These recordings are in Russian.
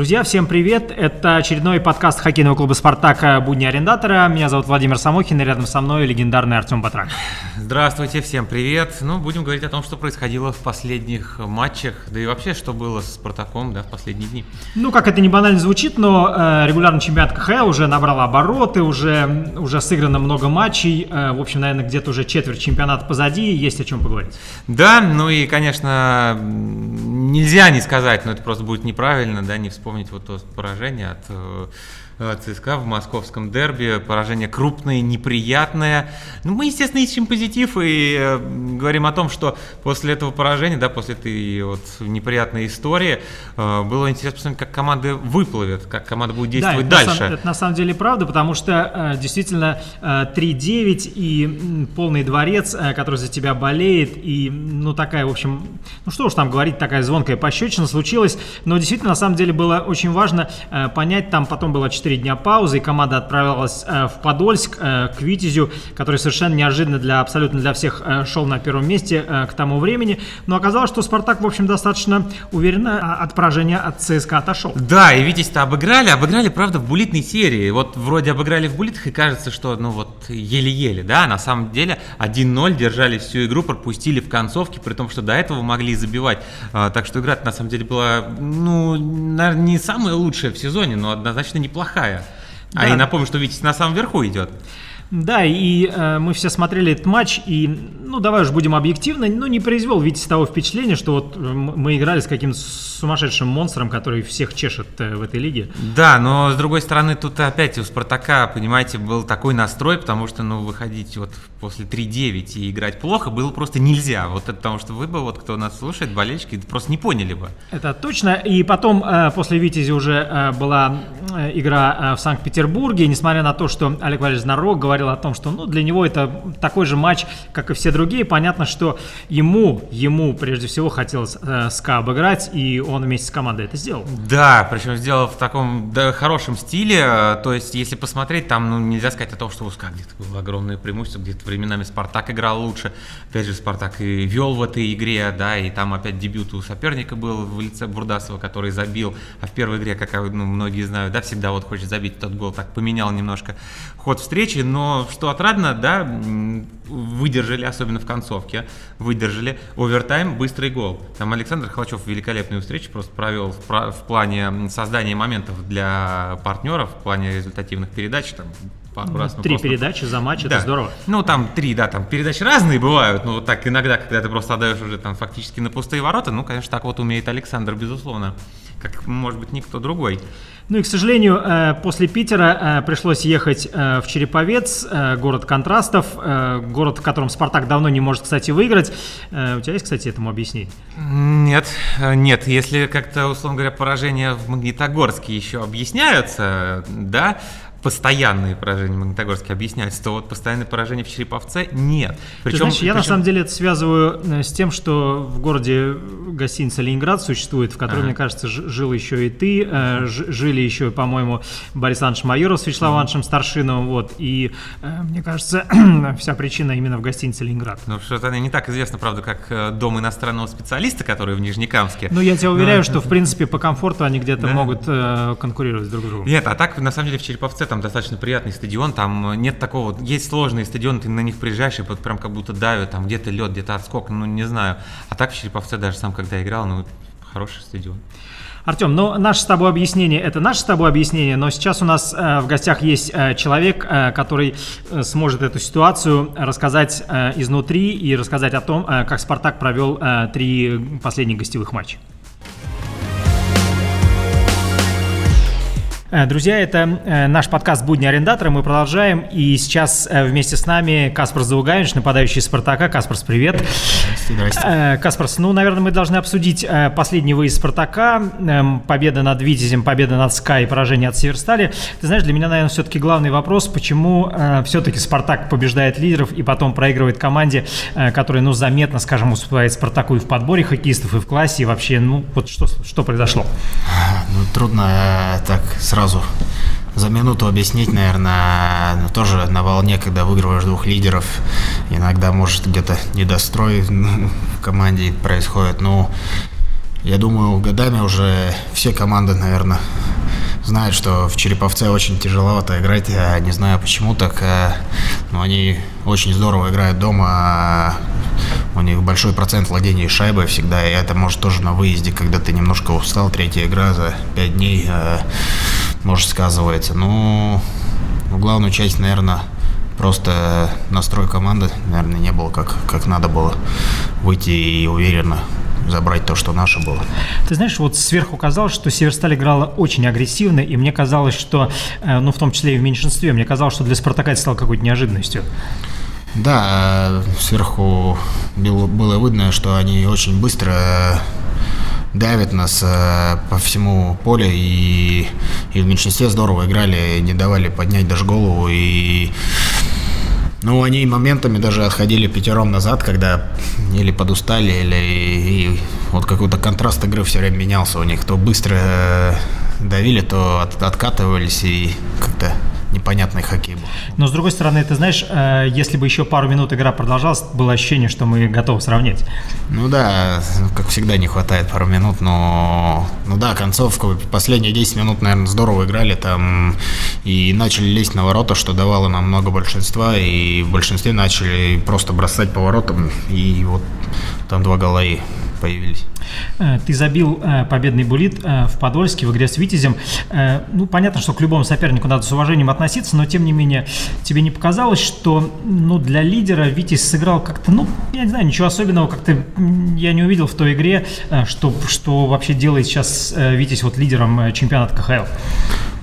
Друзья, всем привет! Это очередной подкаст хоккейного клуба «Спартак. Будни арендатора». Меня зовут Владимир Самохин, и рядом со мной легендарный Артем Батрак. Здравствуйте, всем привет! Ну, будем говорить о том, что происходило в последних матчах, да и вообще, что было с «Спартаком» да, в последние дни. Ну, как это не банально звучит, но э, регулярный чемпионат КХЛ уже набрал обороты, уже, уже сыграно много матчей. Э, в общем, наверное, где-то уже четверть чемпионата позади, есть о чем поговорить. Да, ну и, конечно, нельзя не сказать, но это просто будет неправильно, да, не вспомнить вот то поражение от Э, ЦСКА в московском дерби. Поражение крупное, неприятное. Ну, мы, естественно, ищем позитив и э, говорим о том, что после этого поражения, да, после этой вот неприятной истории, э, было интересно посмотреть, как команды выплывет, как команда будет действовать да, это дальше. На самом, это на самом деле правда, потому что действительно 3-9 и полный дворец, который за тебя болеет, и, ну, такая, в общем, ну, что уж там говорить, такая звонкая пощечина случилась, но действительно, на самом деле, было очень важно понять, там потом было 4 4 дня паузы, и команда отправилась э, в Подольск э, к Витязю, который совершенно неожиданно для абсолютно для всех э, шел на первом месте к тому времени. Но оказалось, что Спартак, в общем, достаточно уверенно а, от поражения от ЦСКА отошел. Да, и Витязь-то обыграли, обыграли, правда, в булитной серии. Вот вроде обыграли в булитах, и кажется, что, ну вот, еле-еле, да, на самом деле 1-0 держали всю игру, пропустили в концовке, при том, что до этого могли забивать. А, так что игра на самом деле была, ну, наверное, не самая лучшая в сезоне, но однозначно неплохая плохая. Да. А и напомню, что Витязь на самом верху идет. Да, и э, мы все смотрели этот матч, и, ну, давай уж будем объективны, ну, не произвел Витязь того впечатления, что вот э, мы играли с каким-то сумасшедшим монстром, который всех чешет э, в этой лиге. Да, но, с другой стороны, тут опять у Спартака, понимаете, был такой настрой, потому что, ну, выходить вот после 3-9 и играть плохо было просто нельзя. Вот это потому что вы бы, вот кто нас слушает, болельщики, просто не поняли бы. Это точно. И потом, э, после Витязи уже э, была э, игра э, в Санкт-Петербурге, несмотря на то, что Олег Валерьевич Знарок говорил, говорил о том, что ну, для него это такой же матч, как и все другие. Понятно, что ему, ему прежде всего хотелось э, СКА обыграть, и он вместе с командой это сделал. Да, причем сделал в таком да, хорошем стиле. То есть, если посмотреть, там ну, нельзя сказать о том, что у СКА где-то было огромное преимущество, где-то временами Спартак играл лучше. Опять же, Спартак и вел в этой игре, да, и там опять дебют у соперника был в лице Бурдасова, который забил. А в первой игре, как ну, многие знают, да, всегда вот хочет забить тот гол, так поменял немножко ход встречи, но что отрадно, да, выдержали, особенно в концовке, выдержали. Овертайм, быстрый гол. Там Александр Холочев великолепную встречу просто провел в, в плане создания моментов для партнеров, в плане результативных передач. Там, пару раз. Ну, три просто... передачи за матч, да. это здорово. Ну, там три, да, там передачи разные бывают, но вот так иногда, когда ты просто отдаешь уже там фактически на пустые ворота, ну, конечно, так вот умеет Александр, безусловно, как, может быть, никто другой. Ну и, к сожалению, э, после Питера э, пришлось ехать э, в Череповец, город контрастов, город, в котором Спартак давно не может, кстати, выиграть. У тебя есть, кстати, этому объяснение? Нет, нет. Если как-то, условно говоря, поражения в Магнитогорске еще объясняются, да, постоянные поражения Магнитогорске объясняются, то вот постоянные поражения в Череповце нет. Причем, Ты знаешь, я причем... на самом деле это связываю э, с тем, что в городе гостиница Ленинград существует, в которой, ага. мне кажется, жил еще и ты, э, жили еще, по-моему, Борис Иванович Майоров с Вячеславом Ивановичем Старшиновым, вот, и э, мне кажется, вся причина именно в гостинице Ленинград. Ну, что-то не так известно, правда, как дом иностранного специалиста, который в Нижнекамске. Ну, я тебя уверяю, Но... что, в принципе, по комфорту они где-то да? могут конкурировать друг с другом. Нет, а так, на самом деле, в Череповце там достаточно приятный стадион, там нет такого, есть сложные стадионы, ты на них приезжаешь и вот прям как будто давят, там где-то лед, где-то отскок, ну не знаю. А так в Череповце даже сам когда играл, ну хороший стадион. Артем, ну наше с тобой объяснение это наше с тобой объяснение, но сейчас у нас э, в гостях есть э, человек, э, который э, сможет эту ситуацию рассказать э, изнутри и рассказать о том, э, как Спартак провел э, три последних гостевых матча. Друзья, это э, наш подкаст «Будни арендатора». Мы продолжаем. И сейчас э, вместе с нами Каспар Заугавич, нападающий Спартака. Каспарс, привет. Здрасте. Каспарс, ну, наверное, мы должны обсудить последний выезд Спартака. Эм, победа над Витязем, победа над СКА и поражение от Северстали. Ты знаешь, для меня, наверное, все-таки главный вопрос, почему все-таки Спартак побеждает лидеров и потом проигрывает команде, которая, ну, заметно, скажем, уступает Спартаку и в подборе хоккеистов, и в классе, и вообще, ну, вот что, что произошло? Ну, трудно так сразу за минуту объяснить, наверное, тоже на волне, когда выигрываешь двух лидеров, иногда может где-то недострой в команде происходит. Ну, Я думаю, годами уже все команды, наверное, знают, что в Череповце очень тяжеловато играть. Я не знаю почему так, э, но они очень здорово играют дома. У них большой процент владения шайбой всегда, и это может тоже на выезде, когда ты немножко устал, третья игра за пять дней, э, может, сказывается. Ну, главную часть, наверное, просто настрой команды, наверное, не было как, как надо было выйти и уверенно забрать то, что наше было. Ты знаешь, вот сверху казалось, что Северсталь играла очень агрессивно, и мне казалось, что, э, ну, в том числе и в меньшинстве, мне казалось, что для Спартака это стало какой-то неожиданностью. Да, сверху было видно, что они очень быстро давят нас э, по всему полю. И, и в меньшинстве здорово играли, не давали поднять даже голову. И ну, они моментами даже отходили пятером назад, когда или подустали, или и вот какой-то контраст игры все время менялся у них. То быстро э, давили, то от, откатывались. И непонятный хоккей был. Но с другой стороны, ты знаешь, э, если бы еще пару минут игра продолжалась, было ощущение, что мы готовы сравнять. Ну да, как всегда не хватает пару минут, но ну да, концовку, последние 10 минут, наверное, здорово играли там и начали лезть на ворота, что давало нам много большинства, и в большинстве начали просто бросать по воротам, и вот там два гола и появились. Э, ты забил э, победный булит э, в Подольске в игре с Витязем. Ну, понятно, что к любому сопернику надо с уважением относиться, но тем не менее, тебе не показалось, что ну, для лидера Витязь сыграл как-то, ну, я не знаю, ничего особенного, как-то я не увидел в той игре, что, что вообще делает сейчас Витязь вот лидером чемпионата КХЛ.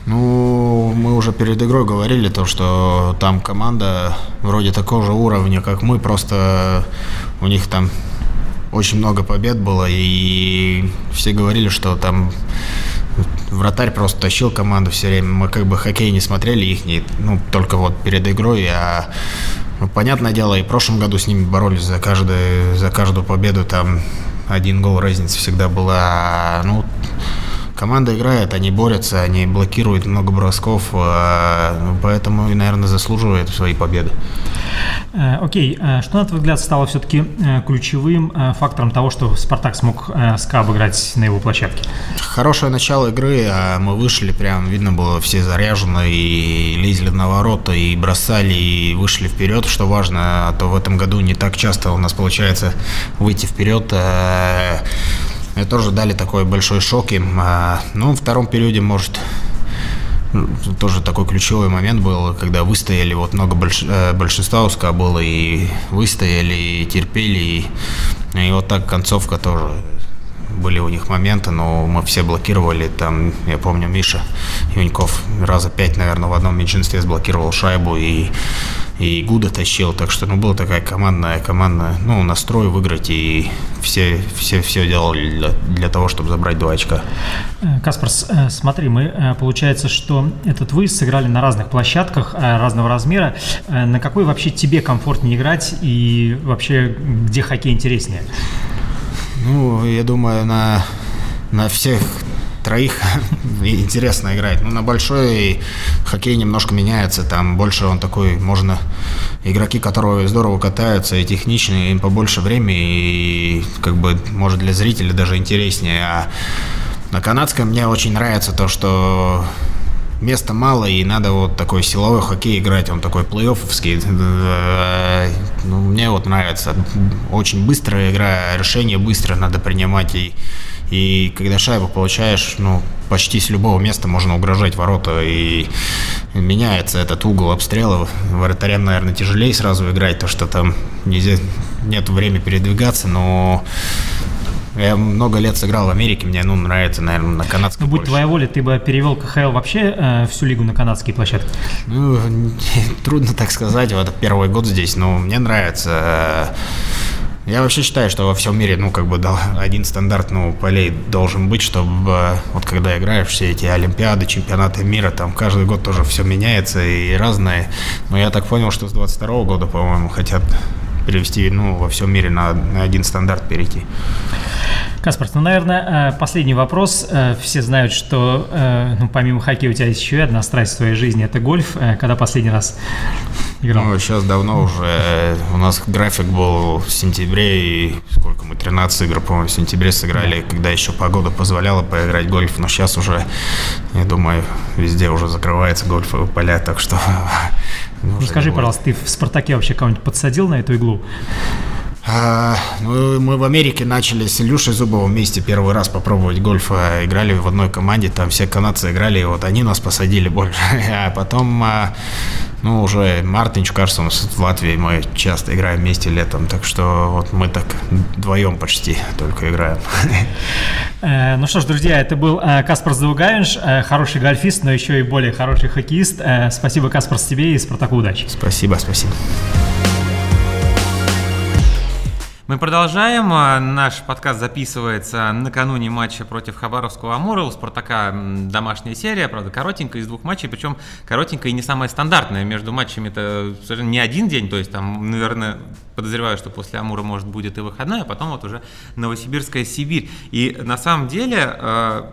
Ну, мы уже перед игрой говорили то, что там команда вроде такого же уровня, как мы, просто у них там очень много побед было, и все говорили, что там вратарь просто тащил команду все время. Мы как бы хоккей не смотрели их, ну, только вот перед игрой, а ну, понятное дело, и в прошлом году с ними боролись за, каждую, за каждую победу, там один гол разница всегда была, ну, команда играет, они борются, они блокируют много бросков, а, ну, поэтому, наверное, заслуживает свои победы. Э, окей, э, что, на твой взгляд, стало все-таки э, ключевым фактором того, что «Спартак» смог СКА обыграть на его площадке? Хорошее начало игры, а мы вышли, прям видно было, все заряжены и лезли на ворота, и бросали, и вышли вперед, что важно, а то в этом году не так часто у нас получается выйти вперед. Тоже дали такой большой шок им. Ну, во втором периоде, может, тоже такой ключевой момент был, когда выстояли, вот много больш, э, большинства у СКА было, и выстояли, и терпели, и, и вот так концовка тоже были у них моменты, но мы все блокировали. Там, я помню, Миша Юньков раза пять, наверное, в одном меньшинстве сблокировал шайбу и, и Гуда тащил. Так что, ну, была такая командная, командная, ну, настрой выиграть, и все, все, все делали для, для того, чтобы забрать два очка. Э, Каспар, э, смотри, мы, э, получается, что этот выезд сыграли на разных площадках разного размера. На какой вообще тебе комфортнее играть и вообще где хоккей интереснее? Ну, я думаю, на, на всех троих интересно играть. Ну, на большой хоккей немножко меняется, там больше он такой, можно, игроки, которые здорово катаются и техничные, им побольше времени, и как бы, может, для зрителя даже интереснее. А на канадском мне очень нравится то, что места мало, и надо вот такой силовой хоккей играть, он такой плей-оффовский. Ну, мне вот нравится. Очень быстрая игра, решение быстро надо принимать, и, и когда шайбу получаешь, ну, почти с любого места можно угрожать ворота, и меняется этот угол обстрела. Вратарям, наверное, тяжелее сразу играть, то что там нельзя, нет времени передвигаться, но я много лет сыграл в Америке, мне ну, нравится, наверное, на канадском. Ну, будь больше. твоя воля, ты бы перевел КХЛ вообще э, всю лигу на канадские площадки? Ну, трудно так сказать, вот первый год здесь, но мне нравится. Я вообще считаю, что во всем мире, ну, как бы один стандарт, ну, полей должен быть, чтобы вот когда играешь все эти Олимпиады, чемпионаты мира, там каждый год тоже все меняется и разное. Но я так понял, что с 22 года, по-моему, хотят перевести, ну, во всем мире на, на один стандарт перейти. Каспар, ну, наверное, э, последний вопрос. Э, все знают, что э, ну, помимо хоккея у тебя есть еще одна страсть в твоей жизни – это гольф. Когда последний раз играл? Ну, сейчас давно уже. У нас график был в сентябре, и сколько мы, 13 игр, по-моему, в сентябре сыграли, когда еще погода позволяла поиграть в гольф. Но сейчас уже, я думаю, везде уже закрывается гольфовые поля, так что... Ну, скажи, пожалуйста, ты в «Спартаке» вообще кого-нибудь подсадил на эту иглу? А, ну, мы в Америке начали с Илюшей Зубовым вместе первый раз попробовать гольф. А, играли в одной команде, там все канадцы играли, и вот они нас посадили больше. А потом, а, ну, уже Мартинч, кажется, в Латвии мы часто играем вместе летом, так что вот мы так вдвоем почти только играем. Э, ну что ж, друзья, это был э, Каспар Здаугавинш, э, хороший гольфист, но еще и более хороший хоккеист. Спасибо, Каспар, тебе и Спартаку удачи. Спасибо, спасибо. Мы продолжаем. А, наш подкаст записывается накануне матча против Хабаровского Амура. У Спартака домашняя серия, правда, коротенькая из двух матчей, причем коротенькая и не самая стандартная. Между матчами это совершенно не один день, то есть там, наверное, подозреваю, что после Амура, может, будет и выходной, а потом вот уже Новосибирская Сибирь. И на самом деле э,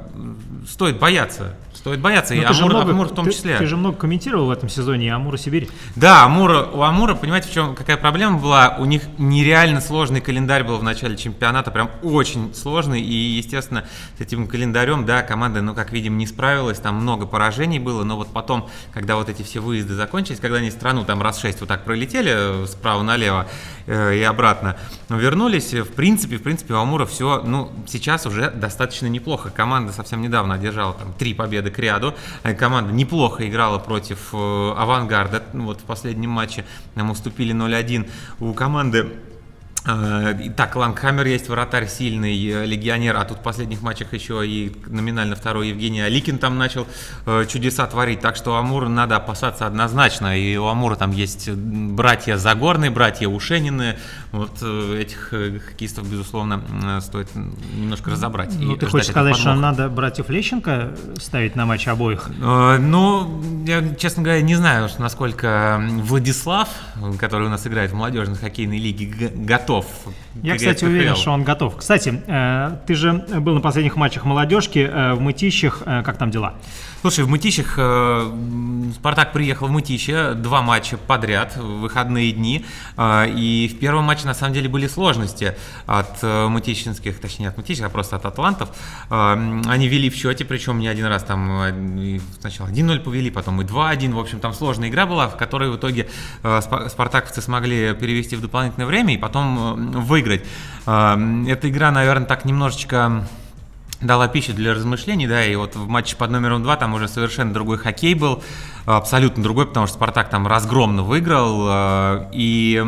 стоит бояться Стоит бояться, Но и Амур, много, Амур в том числе. Ты, ты же много комментировал в этом сезоне и Амур и Сибирь. Да, Амура, у Амура, понимаете, в чем какая проблема была? У них нереально сложный календарь был в начале чемпионата, прям очень сложный, и, естественно, с этим календарем, да, команда, ну, как видим, не справилась, там много поражений было, но вот потом, когда вот эти все выезды закончились, когда они страну там раз шесть вот так пролетели справа налево э, и обратно, вернулись, в принципе, в принципе, у Амура все, ну, сейчас уже достаточно неплохо. Команда совсем недавно одержала там три победы к ряду. Э, команда неплохо играла против э, Авангарда. Вот в последнем матче нам уступили 0-1. У команды Э, так, Лангхаммер есть вратарь сильный, э, легионер, а тут в последних матчах еще и номинально второй Евгений Аликин там начал э, чудеса творить, так что Амур надо опасаться однозначно, и у Амура там есть братья Загорные, братья Ушенины, вот этих хоккеистов, безусловно, стоит немножко разобрать. Ну, ты хочешь сказать, что надо братьев Лещенко ставить на матч обоих? Ну, я, честно говоря, не знаю, насколько Владислав, который у нас играет в молодежной хоккейной лиге, готов готов. Я, кстати, уверен, что он готов. Кстати, э, ты же был на последних матчах молодежки э, в Мытищах. Э, как там дела? Слушай, в Мытищах Спартак приехал в Мытище два матча подряд, в выходные дни. И в первом матче, на самом деле, были сложности от мытищинских, точнее, от мытищих, а просто от атлантов. Они вели в счете, причем не один раз там сначала 1-0 повели, потом и 2-1. В общем, там сложная игра была, в которой в итоге спартаковцы смогли перевести в дополнительное время и потом выиграть. Эта игра, наверное, так немножечко дала пищу для размышлений, да, и вот в матче под номером 2 там уже совершенно другой хоккей был, абсолютно другой, потому что Спартак там разгромно выиграл, э, и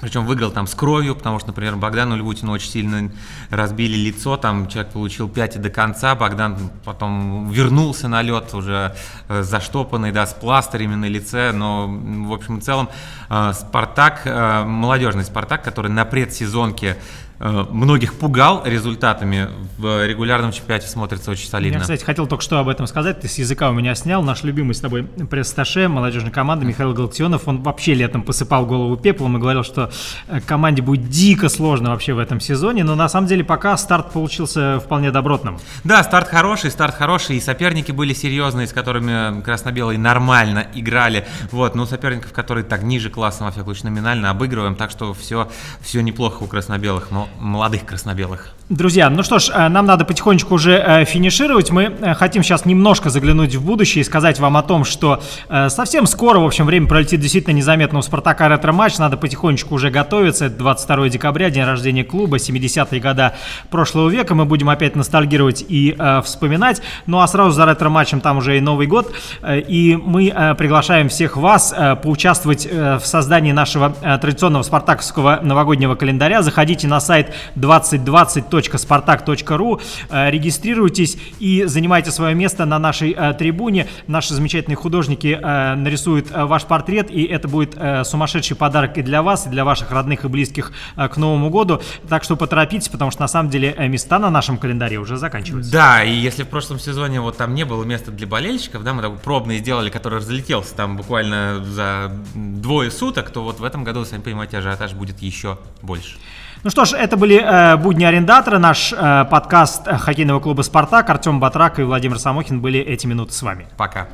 причем выиграл там с кровью, потому что, например, Богдану Львутину очень сильно разбили лицо, там человек получил 5 до конца, Богдан потом вернулся на лед уже э, заштопанный, да, с пластырями на лице, но, в общем и целом, э, Спартак, э, молодежный Спартак, который на предсезонке многих пугал результатами в регулярном чемпионате смотрится очень солидно. Я, кстати, хотел только что об этом сказать. Ты с языка у меня снял. Наш любимый с тобой пресс-сташе молодежной команды Михаил Галактионов, он вообще летом посыпал голову пеплом и говорил, что э, команде будет дико сложно вообще в этом сезоне, но на самом деле пока старт получился вполне добротным. Да, старт хороший, старт хороший, и соперники были серьезные, с которыми красно-белые нормально играли. Вот, но соперников, которые так ниже классом, во всяком случае, номинально обыгрываем, так что все, все неплохо у красно-белых. Но молодых красно-белых. Друзья, ну что ж, э, нам надо потихонечку уже э, финишировать. Мы э, хотим сейчас немножко заглянуть в будущее и сказать вам о том, что совсем скоро, в общем, время пролетит действительно незаметно у «Спартака» ретро-матч. Надо потихонечку уже готовиться. Это 22 декабря, день рождения клуба, 70-е года прошлого века. Мы будем опять ностальгировать и вспоминать. Ну а сразу за ретро-матчем там уже и Новый год. И мы приглашаем всех вас поучаствовать в создании нашего традиционного спартаковского новогоднего календаря. Заходите на сайт 2020 www.spartak.ru. Э, регистрируйтесь и занимайте свое место на нашей э, трибуне. Наши замечательные художники э, нарисуют ваш портрет, и это будет сумасшедший подарок и для вас, и для ваших родных и близких к Новому году. Так что поторопитесь, потому что на самом деле места на нашем календаре уже заканчиваются. Да, и если в прошлом сезоне вот там не было места для болельщиков, да, мы такой пробный сделали, который разлетелся там буквально за двое суток, то вот в этом году, сами понимаете, ажиотаж будет еще больше. Ну что ж, это были э, «Будни арендатора», наш э, подкаст хоккейного клуба «Спартак». Артем Батрак и Владимир Самохин были эти минуты с вами. Пока.